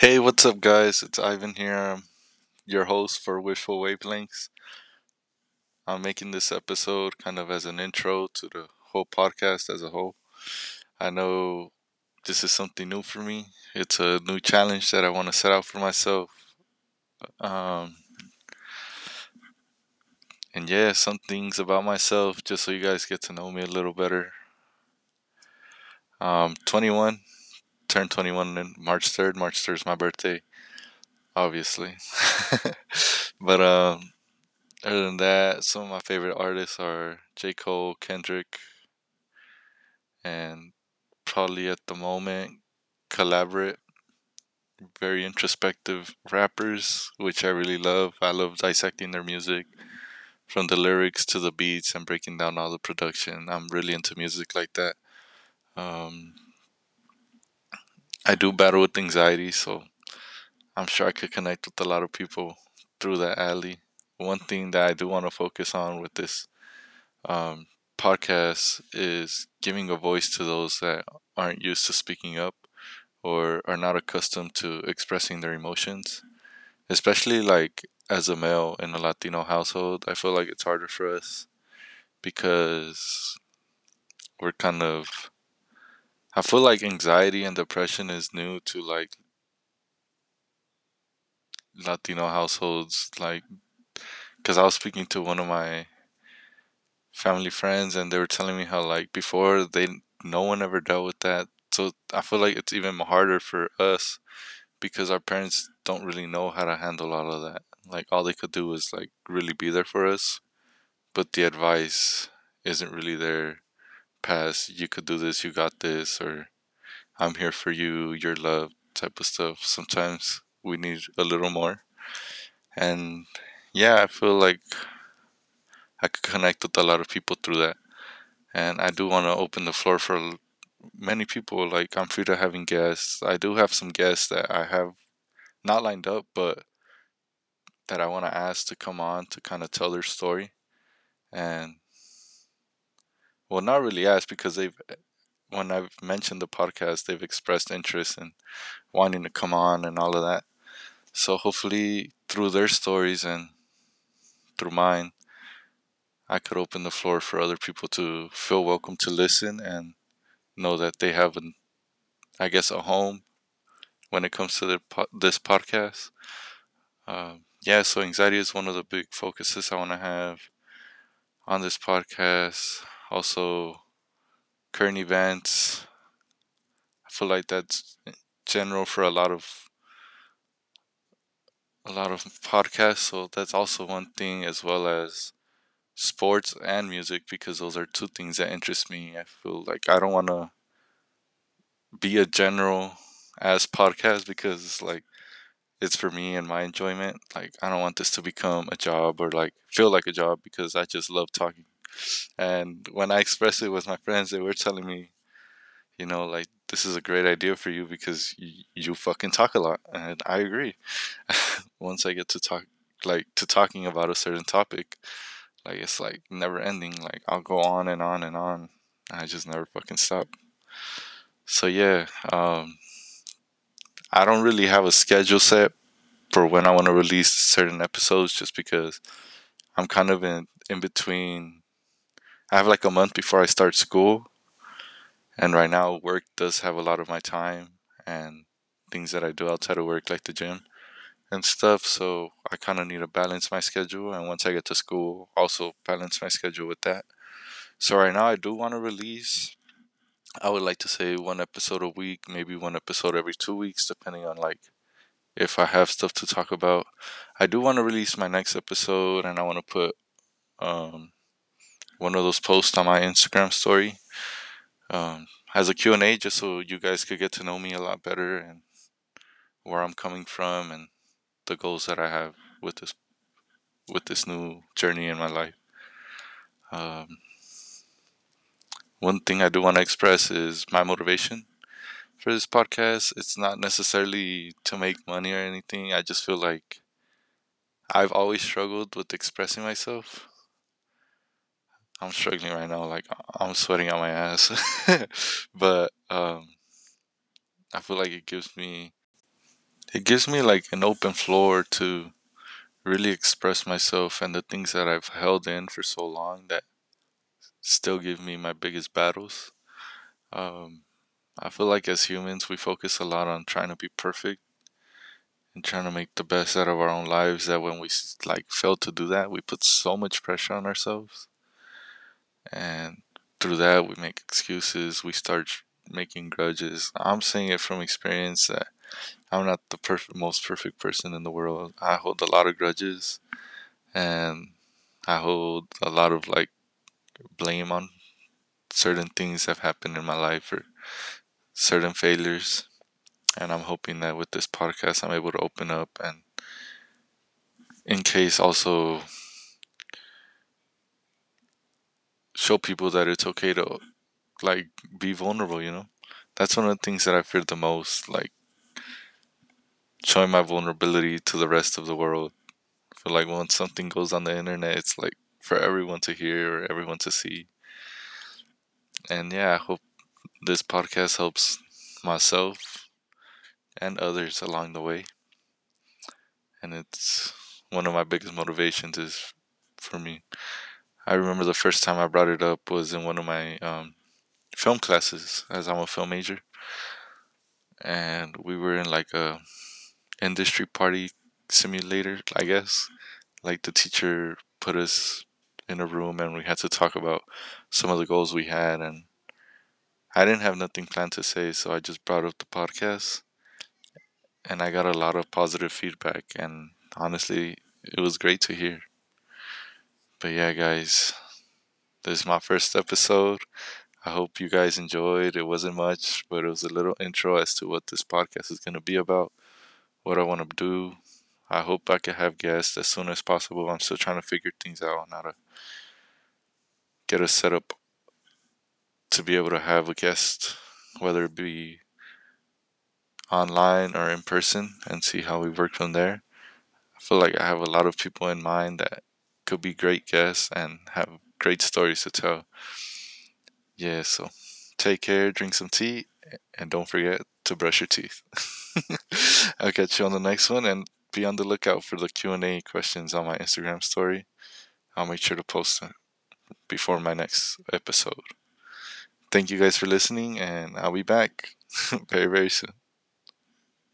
Hey, what's up, guys? It's Ivan here, I'm your host for Wishful Wavelengths. I'm making this episode kind of as an intro to the whole podcast as a whole. I know this is something new for me, it's a new challenge that I want to set out for myself. Um, and yeah, some things about myself just so you guys get to know me a little better. Um, 21, turned 21 in March 3rd. March 3rd is my birthday, obviously. but um, other than that, some of my favorite artists are J. Cole, Kendrick, and probably at the moment, Collaborate. Very introspective rappers, which I really love. I love dissecting their music from the lyrics to the beats and breaking down all the production. I'm really into music like that. Um, I do battle with anxiety, so I'm sure I could connect with a lot of people through that alley. One thing that I do want to focus on with this um, podcast is giving a voice to those that aren't used to speaking up or are not accustomed to expressing their emotions. Especially like as a male in a Latino household, I feel like it's harder for us because we're kind of I feel like anxiety and depression is new to like Latino households like cuz I was speaking to one of my family friends and they were telling me how like before they no one ever dealt with that. So I feel like it's even harder for us because our parents don't really know how to handle all of that. Like all they could do was like really be there for us, but the advice isn't really there past you could do this, you got this or I'm here for you, your love type of stuff. Sometimes we need a little more. And yeah, I feel like I could connect with a lot of people through that. And I do want to open the floor for many people. Like, I'm free to having guests. I do have some guests that I have not lined up, but that I want to ask to come on to kind of tell their story. And, well, not really ask because they've, when I've mentioned the podcast, they've expressed interest in wanting to come on and all of that. So hopefully, through their stories and through mine, I could open the floor for other people to feel welcome to listen and know that they have an, I guess, a home when it comes to the, this podcast. Um, yeah, so anxiety is one of the big focuses I want to have on this podcast. Also, current events. I feel like that's general for a lot of a lot of podcasts, so that's also one thing as well as sports and music because those are two things that interest me. I feel like I don't want to be a general as podcast because it's like it's for me and my enjoyment. Like I don't want this to become a job or like feel like a job because I just love talking. And when I expressed it with my friends, they were telling me, you know, like this is a great idea for you because you, you fucking talk a lot, and I agree. Once I get to talk, like to talking about a certain topic, like it's like never ending. Like I'll go on and on and on. I just never fucking stop. So yeah, um, I don't really have a schedule set for when I want to release certain episodes, just because I'm kind of in in between. I have like a month before I start school, and right now work does have a lot of my time and things that I do outside of work, like the gym and stuff. So I kind of need to balance my schedule. And once I get to school, also balance my schedule with that. So right now, I do want to release. I would like to say one episode a week, maybe one episode every two weeks, depending on like if I have stuff to talk about. I do want to release my next episode, and I want to put um, one of those posts on my Instagram story um, as a Q&A, just so you guys could get to know me a lot better and where I'm coming from and the goals that I have with this with this new journey in my life. Um, one thing I do want to express is my motivation for this podcast. It's not necessarily to make money or anything. I just feel like I've always struggled with expressing myself. I'm struggling right now, like I'm sweating out my ass. but um, I feel like it gives me it gives me like an open floor to really express myself and the things that I've held in for so long that still give me my biggest battles. Um, I feel like as humans, we focus a lot on trying to be perfect and trying to make the best out of our own lives. That when we like fail to do that, we put so much pressure on ourselves, and through that, we make excuses. We start making grudges. I'm saying it from experience that I'm not the perfect, most perfect person in the world. I hold a lot of grudges, and I hold a lot of like blame on certain things that have happened in my life or certain failures. And I'm hoping that with this podcast, I'm able to open up and, in case, also show people that it's okay to like be vulnerable. You know, that's one of the things that I fear the most. Like showing my vulnerability to the rest of the world. Feel like once something goes on the internet, it's like for everyone to hear or everyone to see. And yeah, I hope this podcast helps myself and others along the way. And it's one of my biggest motivations is for me. I remember the first time I brought it up was in one of my um, film classes, as I'm a film major, and we were in like a industry party simulator, I guess. Like the teacher put us in a room and we had to talk about some of the goals we had and I didn't have nothing planned to say, so I just brought up the podcast and I got a lot of positive feedback and honestly it was great to hear. But yeah guys, this is my first episode. I hope you guys enjoyed. It wasn't much, but it was a little intro as to what this podcast is going to be about, what I want to do. I hope I can have guests as soon as possible. I'm still trying to figure things out on how to get a setup to be able to have a guest, whether it be online or in person, and see how we work from there. I feel like I have a lot of people in mind that could be great guests and have great stories to tell. Yeah, so take care, drink some tea, and don't forget to brush your teeth. I'll catch you on the next one and be on the lookout for the Q&A questions on my Instagram story. I'll make sure to post them before my next episode. Thank you guys for listening and I'll be back very very soon.